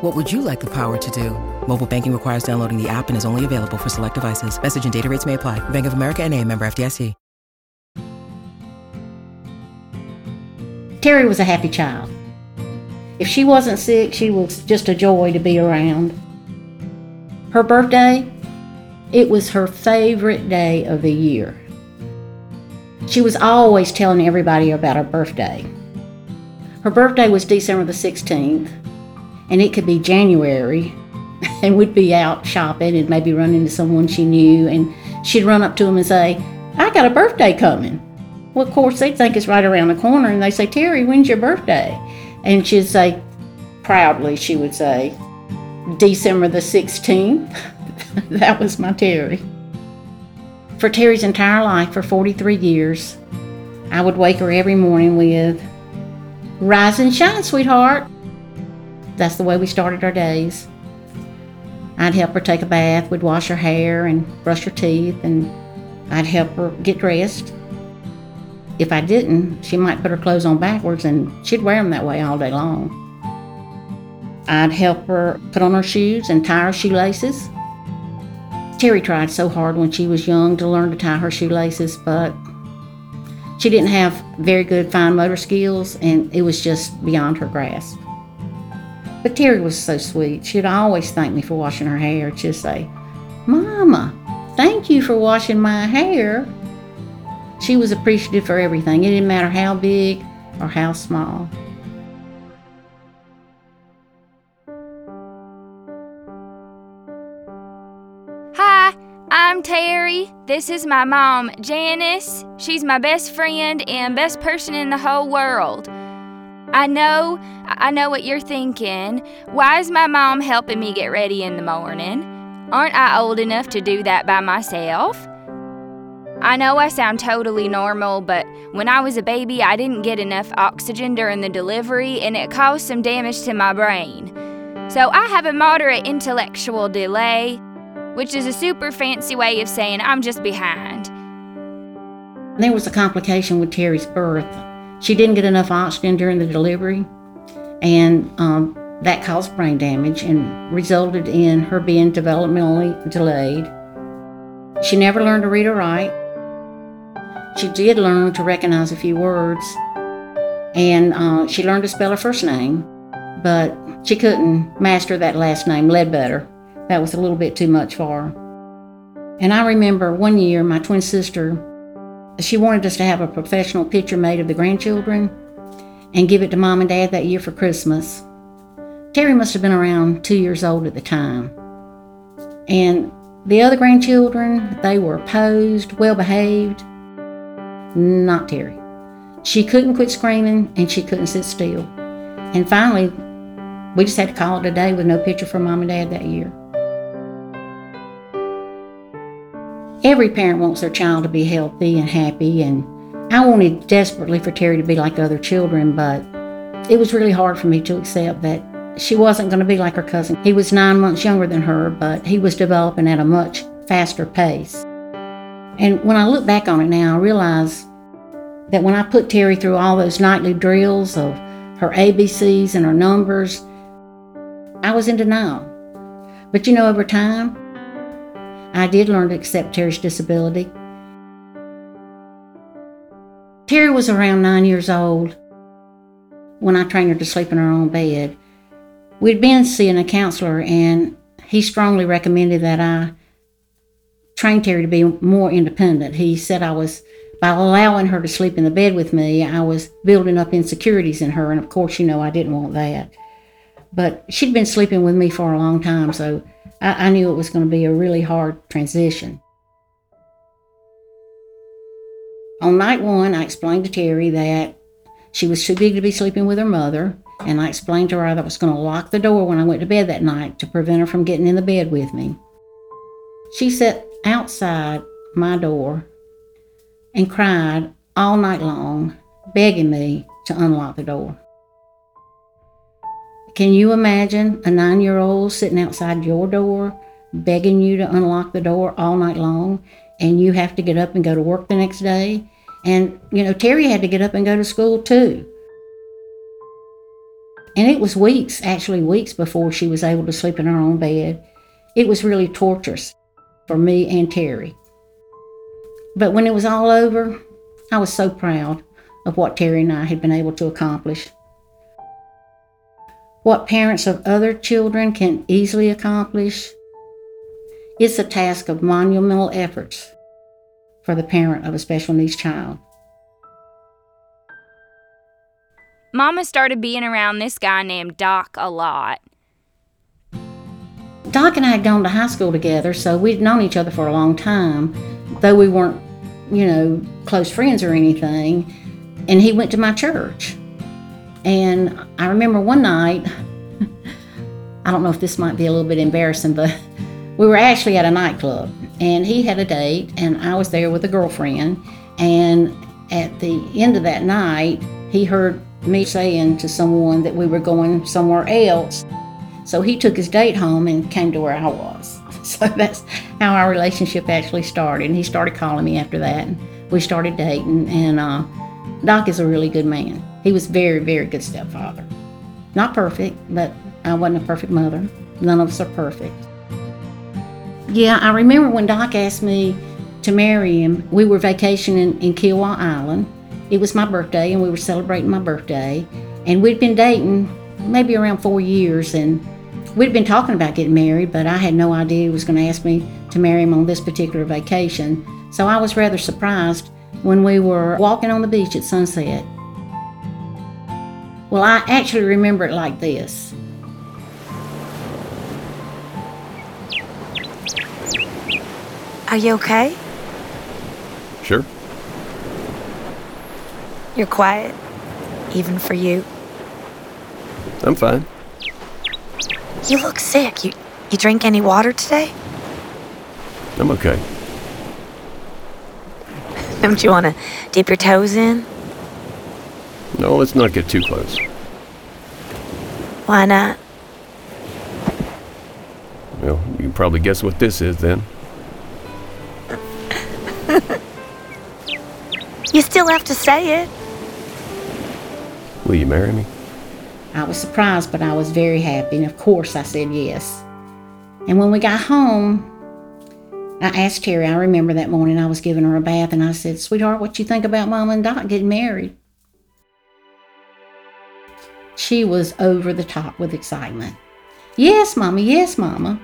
What would you like the power to do? Mobile banking requires downloading the app and is only available for select devices. Message and data rates may apply. Bank of America and a member FDIC. Terri was a happy child. If she wasn't sick, she was just a joy to be around. Her birthday, it was her favorite day of the year. She was always telling everybody about her birthday. Her birthday was December the 16th, and it could be January, and we'd be out shopping and maybe run into someone she knew, and she'd run up to them and say, I got a birthday coming. Well, of course, they'd think it's right around the corner, and they say, Terri, when's your birthday? And she'd say, proudly, she would say, December the 16th. that was my Terri. For Terri's entire life, for 43 years, I would wake her every morning with, Rise and shine, sweetheart. That's the way we started our days. I'd help her take a bath, we'd wash her hair and brush her teeth, and I'd help her get dressed. If I didn't, she might put her clothes on backwards and she'd wear them that way all day long. I'd help her put on her shoes and tie her shoelaces. Terri tried so hard when she was young to learn to tie her shoelaces, but she didn't have very good fine motor skills and it was just beyond her grasp. But Terri was so sweet. She'd always thank me for washing her hair. She'd say, Mama, thank you for washing my hair. She was appreciative for everything. It didn't matter how big or how small. Hi, I'm Terri. This is my mom, Janice. She's my best friend and best person in the whole world. I know, I know what you're thinking. Why is my mom helping me get ready in the morning? Aren't I old enough to do that by myself? I know I sound totally normal, but when I was a baby, I didn't get enough oxygen during the delivery and it caused some damage to my brain. So I have a moderate intellectual delay, which is a super fancy way of saying I'm just behind. There was a complication with Terri's birth. She didn't get enough oxygen during the delivery, and um, that caused brain damage and resulted in her being developmentally delayed. She never learned to read or write. She did learn to recognize a few words, and uh, she learned to spell her first name, but she couldn't master that last name, Ledbetter. That was a little bit too much for her. And I remember one year, my twin sister, she wanted us to have a professional picture made of the grandchildren and give it to mom and dad that year for Christmas. Terri must have been around two years old at the time. And the other grandchildren, they were posed, well behaved. Not Terri. She couldn't quit screaming and she couldn't sit still. And finally, we just had to call it a day with no picture for mom and dad that year. Every parent wants their child to be healthy and happy, and I wanted desperately for Terri to be like other children, but it was really hard for me to accept that she wasn't going to be like her cousin. He was nine months younger than her, but he was developing at a much faster pace. And when I look back on it now, I realize that when I put Terri through all those nightly drills of her ABCs and her numbers, I was in denial. But you know, over time, I did learn to accept Terri's disability. Terri was around nine years old when I trained her to sleep in her own bed. We'd been seeing a counselor, and he strongly recommended that I train Terri to be more independent. He said I was, by allowing her to sleep in the bed with me, I was building up insecurities in her, and of course, you know, I didn't want that. But she'd been sleeping with me for a long time, so I, I knew it was going to be a really hard transition. On night one, I explained to Terri that she was too big to be sleeping with her mother, and I explained to her that I was going to lock the door when I went to bed that night to prevent her from getting in the bed with me. She sat outside my door and cried all night long, begging me to unlock the door. Can you imagine a nine year old sitting outside your door begging you to unlock the door all night long and you have to get up and go to work the next day? And, you know, Terri had to get up and go to school too. And it was weeks, actually weeks before she was able to sleep in her own bed. It was really torturous for me and Terri. But when it was all over, I was so proud of what Terri and I had been able to accomplish. What parents of other children can easily accomplish, it's a task of monumental efforts for the parent of a special needs child. Mama started being around this guy named Doc a lot. Doc and I had gone to high school together, so we'd known each other for a long time, though we weren't, you know, close friends or anything. And he went to my church. And I remember one night, I don't know if this might be a little bit embarrassing, but we were actually at a nightclub and he had a date, and I was there with a girlfriend. And at the end of that night, he heard me saying to someone that we were going somewhere else. So he took his date home and came to where I was. So that's how our relationship actually started. And he started calling me after that. And we started dating. And uh, Doc is a really good man. He was very, very good stepfather. Not perfect, but I wasn't a perfect mother. None of us are perfect. Yeah, I remember when Doc asked me to marry him, we were vacationing in Kiawah Island. It was my birthday, and we were celebrating my birthday. And we'd been dating maybe around four years, and we'd been talking about getting married, but I had no idea he was going to ask me to marry him on this particular vacation. So I was rather surprised when we were walking on the beach at sunset. Well, I actually remember it like this. Are you okay? Sure. You're quiet, even for you. I'm fine. You look sick. You you drink any water today? I'm okay. Don't you want to dip your toes in? No, let's not get too close. Why not? Well, you can probably guess what this is then. You still have to say it. Will you marry me? I was surprised, but I was very happy, and of course I said yes. And when we got home, I asked Terri, I remember that morning I was giving her a bath, and I said, Sweetheart, what you think about Mama and Doc getting married? She was over the top with excitement. Yes, Mama, yes, Mama.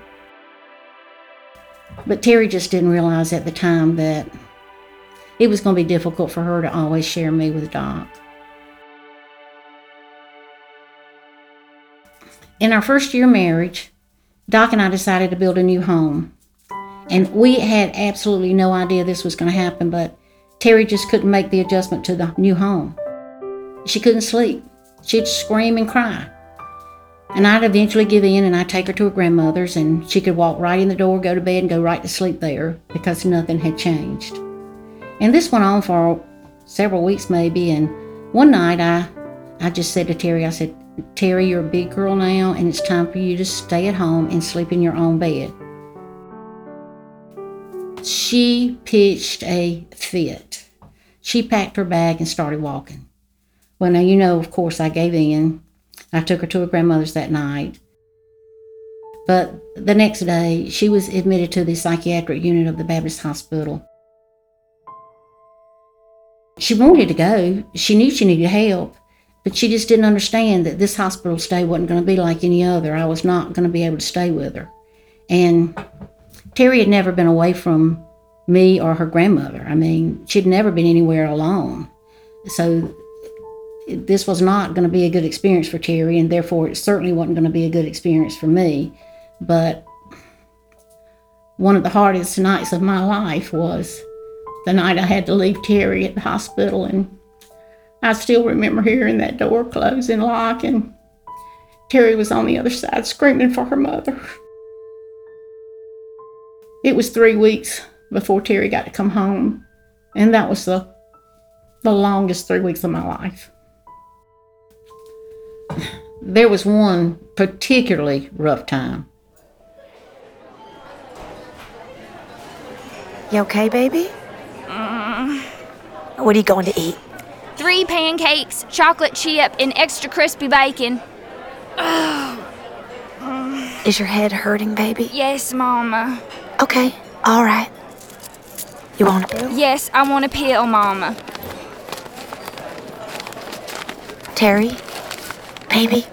But Terri just didn't realize at the time that it was going to be difficult for her to always share me with Doc. In our first year marriage, Doc and I decided to build a new home. And we had absolutely no idea this was going to happen, but Terri just couldn't make the adjustment to the new home. She couldn't sleep. She'd scream and cry. And I'd eventually give in and I'd take her to her grandmother's, and she could walk right in the door, go to bed, and go right to sleep there because nothing had changed. And this went on for several weeks, maybe. And one night I, I just said to Terri, I said, Terri, you're a big girl now, and it's time for you to stay at home and sleep in your own bed. She pitched a fit. She packed her bag and started walking. Well, now you know, of course, I gave in. I took her to her grandmother's that night. But the next day, she was admitted to the psychiatric unit of the Baptist Hospital. She wanted to go. She knew she needed help, but she just didn't understand that this hospital stay wasn't going to be like any other. I was not going to be able to stay with her. And Terri had never been away from me or her grandmother. I mean, she'd never been anywhere alone. So this was not going to be a good experience for Terri, and therefore it certainly wasn't going to be a good experience for me. But one of the hardest nights of my life was the night I had to leave Terri at the hospital, and I still remember hearing that door close and lock, and Terri was on the other side screaming for her mother. It was three weeks before Terri got to come home. And that was the the longest three weeks of my life. There was one particularly rough time. You okay, baby? Mm. What are you going to eat? Three pancakes, chocolate chip, and extra crispy bacon. Is your head hurting, baby? Yes, Mama. Okay, all right. You want a pill? Yes, I want a pill, Mama. Terri? Baby?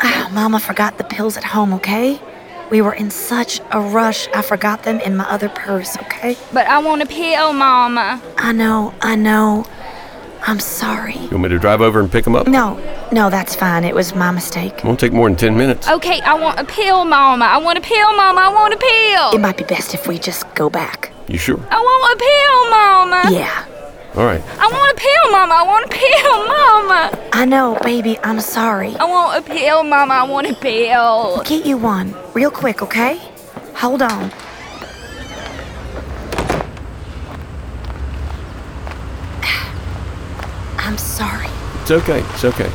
Ah, Mama forgot the pills at home, okay? We were in such a rush, I forgot them in my other purse, okay? But I want a pill, Mama. I know, I know. I'm sorry. You want me to drive over and pick them up? No, no, that's fine. It was my mistake. Won't take more than 10 minutes. Okay, I want a pill, Mama. I want a pill, Mama. I want a pill. It might be best if we just go back. You sure? I want a pill, Mama. Yeah. All right. I want a pill, Mama. I want a pill, Mama. I know, baby. I'm sorry. I want a pill, Mama. I want a pill. Get you one real quick, okay? Hold on. I'm sorry. It's okay. It's okay.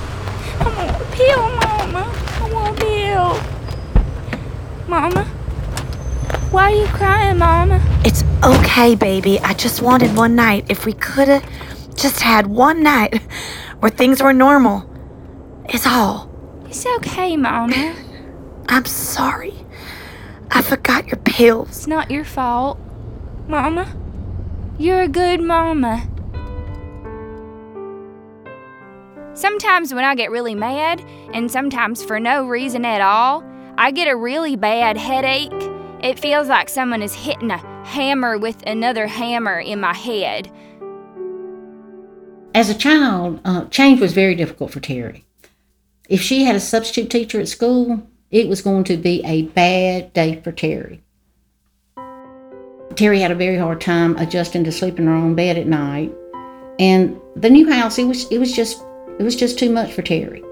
I want a pill, Mama. I want a pill. Mama? Why are you crying, Mama? It's okay, baby. I just wanted one night. If we could have just had one night where things were normal. It's all. It's okay, Mama. I'm sorry. I forgot your pills. It's not your fault. Mama? You're a good mama. Sometimes when I get really mad, and sometimes for no reason at all, I get a really bad headache. It feels like someone is hitting a hammer with another hammer in my head. As a child, uh, change was very difficult for Terri. If she had a substitute teacher at school, it was going to be a bad day for Terri. Terri had a very hard time adjusting to sleeping in her own bed at night, and the new house it was it was just it was just too much for Terri.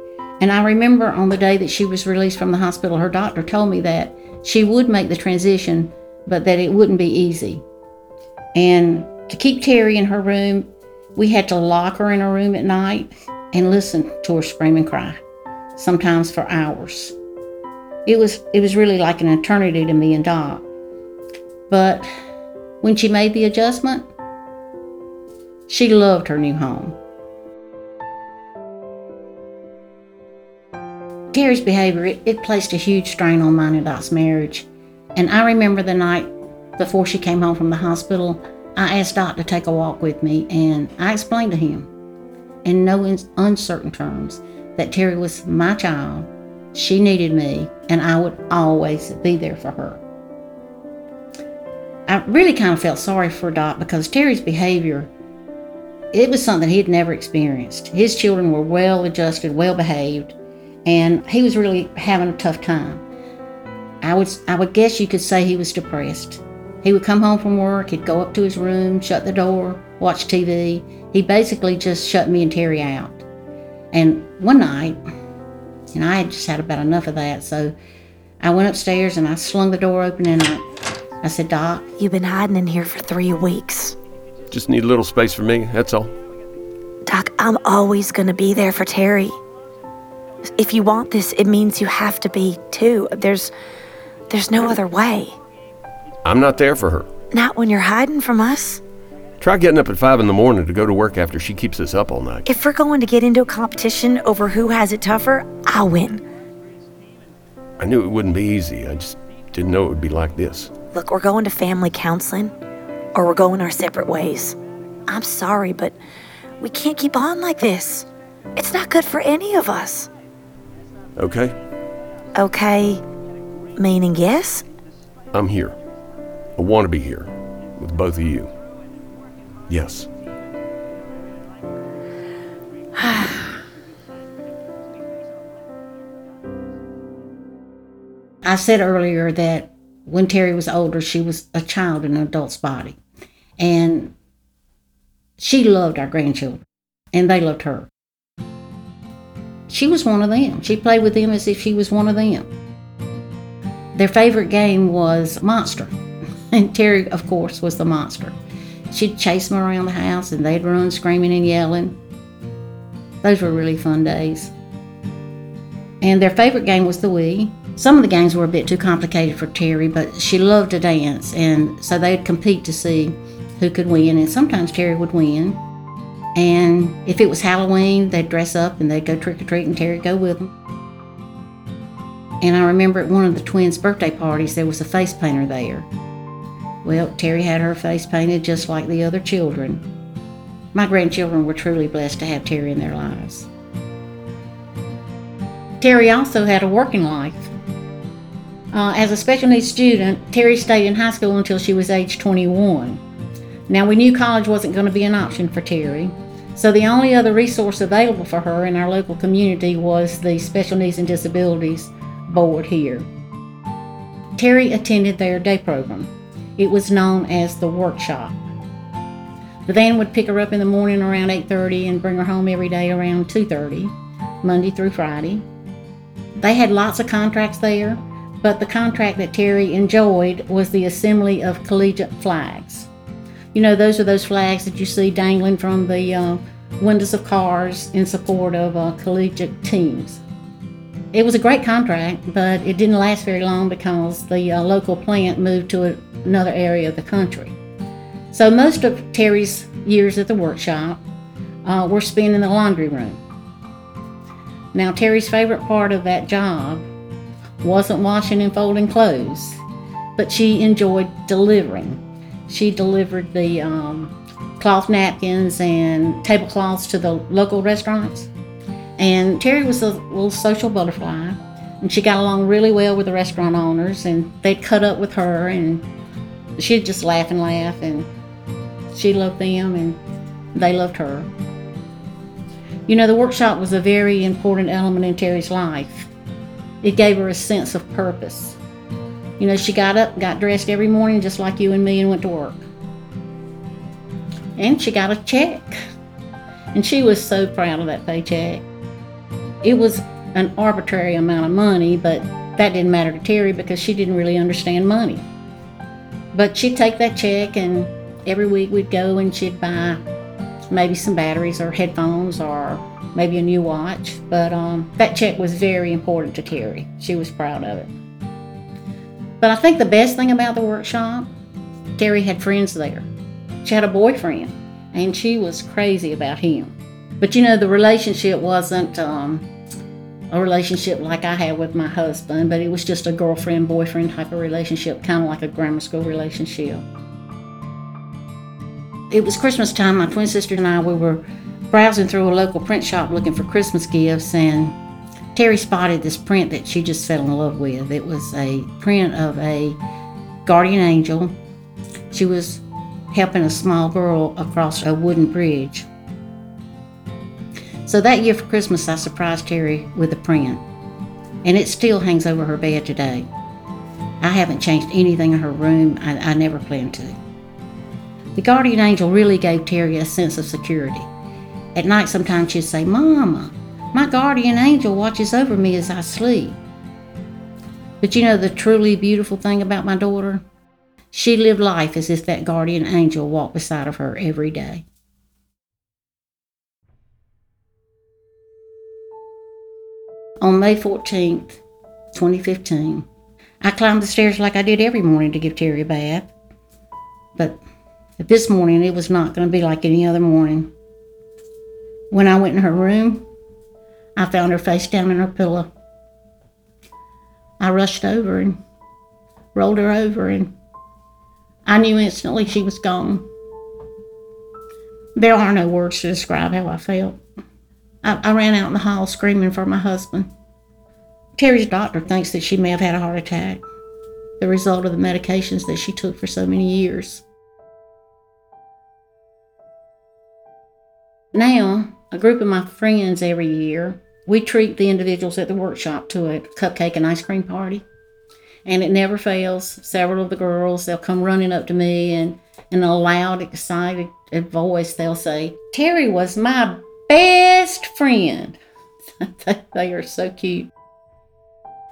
And I remember on the day that she was released from the hospital, her doctor told me that she would make the transition, but that it wouldn't be easy. And to keep Terri in her room, we had to lock her in her room at night and listen to her scream and cry, sometimes for hours. It was it was really like an eternity to me and Doc. But when she made the adjustment, she loved her new home. Terri's behavior, it, it placed a huge strain on mine and Doc's marriage. And I remember the night before she came home from the hospital, I asked Doc to take a walk with me, and I explained to him, in no in- uncertain terms, that Terri was my child, she needed me, and I would always be there for her. I really kind of felt sorry for Doc because Terri's behavior, it was something he'd never experienced. His children were well adjusted, well behaved, and he was really having a tough time. I would I would guess you could say he was depressed. He would come home from work, he'd go up to his room, shut the door, watch TV. He basically just shut me and Terri out. And one night, and I had just had about enough of that, so I went upstairs and I slung the door open and I, I said, Doc, You've been hiding in here for three weeks. Just need a little space for me. That's all. Doc, I'm always gonna be there for Terri. If you want this, it means you have to be too. There's there's no other way. I'm not there for her. Not when you're hiding from us. Try getting up at 5 in the morning to go to work after she keeps us up all night. If we're going to get into a competition over who has it tougher, I'll win. I knew it wouldn't be easy. I just didn't know it would be like this. Look, we're going to family counseling or we're going our separate ways. I'm sorry, but we can't keep on like this. It's not good for any of us. Okay? Okay, meaning yes? I'm here. I want to be here with both of you. Yes. I said earlier that when Terri was older, she was a child in an adult's body. And she loved our grandchildren, and they loved her. She was one of them. She played with them as if she was one of them. Their favorite game was Monster. And Terri, of course, was the monster. She'd chase them around the house and they'd run screaming and yelling. Those were really fun days. And their favorite game was the Wii. Some of the games were a bit too complicated for Terri, but she loved to dance, and so they'd compete to see who could win, and sometimes Terri would win. And if it was Halloween, they'd dress up and they'd go trick or treat, and Terri'd go with them. And I remember at one of the twins' birthday parties, there was a face painter there. Well, Terri had her face painted just like the other children. My grandchildren were truly blessed to have Terri in their lives. Terri also had a working life. Uh, as a special needs student, Terri stayed in high school until she was age 21. Now, we knew college wasn't going to be an option for Terri, so the only other resource available for her in our local community was the Special Needs and Disabilities Board here. Terri attended their day program. It was known as the workshop. The van would pick her up in the morning around 8:30 and bring her home every day around 2:30, Monday through Friday. They had lots of contracts there, but the contract that Terri enjoyed was the assembly of collegiate flags. You know, those are those flags that you see dangling from the uh, windows of cars in support of uh, collegiate teams. It was a great contract, but it didn't last very long because the uh, local plant moved to a, another area of the country. So most of Terri's years at the workshop uh, were spent in the laundry room. Now, Terri's favorite part of that job wasn't washing and folding clothes, but she enjoyed delivering. She delivered the um, cloth napkins and tablecloths to the local restaurants. And Terri was a little social butterfly, and she got along really well with the restaurant owners, and they'd cut up with her, and she'd just laugh and laugh, and she loved them, and they loved her. You know, the workshop was a very important element in Terri's life. It gave her a sense of purpose. You know, she got up, got dressed every morning just like you and me, and went to work. And she got a check. And she was so proud of that paycheck. It was an arbitrary amount of money, but that didn't matter to Terri because she didn't really understand money. But she'd take that check, and every week we'd go and she'd buy maybe some batteries or headphones or maybe a new watch. But um, that check was very important to Terri. She was proud of it. But I think the best thing about the workshop, Terri had friends there. She had a boyfriend, and she was crazy about him. But you know, the relationship wasn't um, a relationship like I had with my husband, but it was just a girlfriend boyfriend type of relationship, kind of like a grammar school relationship. It was Christmas time. My twin sister and I we were browsing through a local print shop looking for Christmas gifts, and Terri spotted this print that she just fell in love with. It was a print of a guardian angel. She was helping a small girl across a wooden bridge. So that year for Christmas, I surprised Terri with a print, and it still hangs over her bed today. I haven't changed anything in her room, I, I never plan to. The guardian angel really gave Terri a sense of security. At night, sometimes she'd say, Mama, my guardian angel watches over me as I sleep. But you know the truly beautiful thing about my daughter? She lived life as if that guardian angel walked beside of her every day. On May 14th, 2015, I climbed the stairs like I did every morning to give Terri a bath. But this morning, it was not going to be like any other morning. When I went in her room, I found her face down in her pillow. I rushed over and rolled her over, and I knew instantly she was gone. There are no words to describe how I felt. I, I ran out in the hall screaming for my husband. Terri's doctor thinks that she may have had a heart attack, the result of the medications that she took for so many years. Now, a group of my friends every year, we treat the individuals at the workshop to a cupcake and ice cream party. And it never fails. Several of the girls, they'll come running up to me and in a loud, excited voice, they'll say, Terri was my best friend. they are so cute.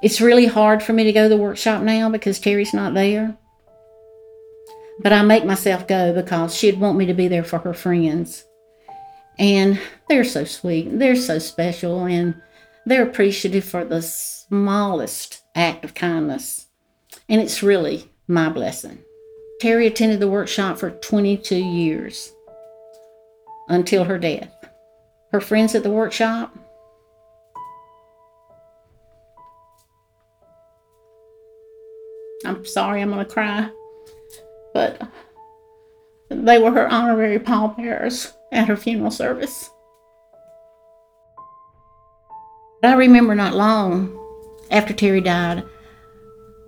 It's really hard for me to go to the workshop now because Terri's not there. But I make myself go because she'd want me to be there for her friends. And they're so sweet, they're so special, and they're appreciative for the smallest act of kindness. And it's really my blessing. Terri attended the workshop for 22 years until her death. Her friends at the workshop, I'm sorry, I'm going to cry, but they were her honorary pallbearers at her funeral service. I remember not long after Terri died,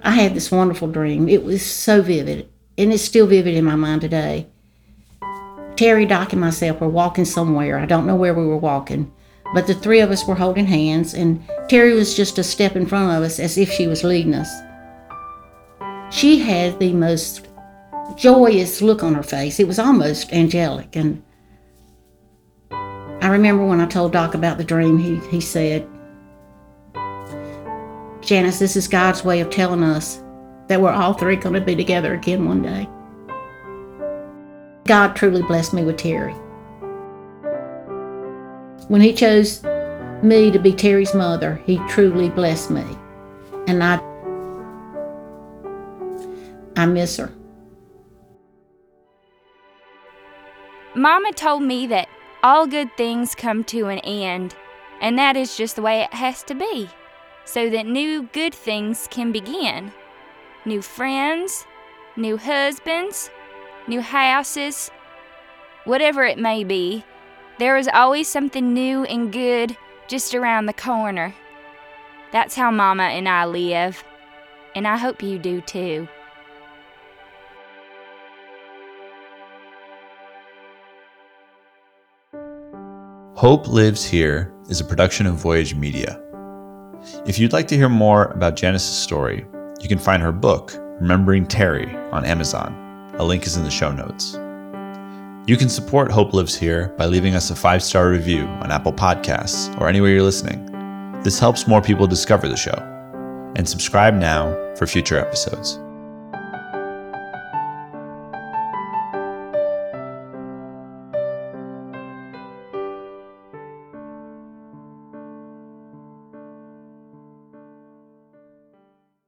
I had this wonderful dream. It was so vivid, and it's still vivid in my mind today. Terri, Doc, and myself were walking somewhere. I don't know where we were walking, but the three of us were holding hands, and Terri was just a step in front of us as if she was leading us. She had the most joyous look on her face. It was almost angelic. And I remember when I told Doc about the dream, he, he said, Janice, this is God's way of telling us that we're all three going to be together again one day. God truly blessed me with Terri. When He chose me to be Terri's mother, He truly blessed me. And I, I miss her. Mama told me that all good things come to an end, and that is just the way it has to be so that new good things can begin. New friends, new husbands, new houses, whatever it may be, there is always something new and good just around the corner. That's how Mama and I live, and I hope you do too. Hope Lives Here is a production of Voyage Media. If you'd like to hear more about Janice's story, you can find her book, Remembering Terri, on Amazon. A link is in the show notes. You can support Hope Lives Here by leaving us a five star review on Apple Podcasts or anywhere you're listening. This helps more people discover the show. And subscribe now for future episodes.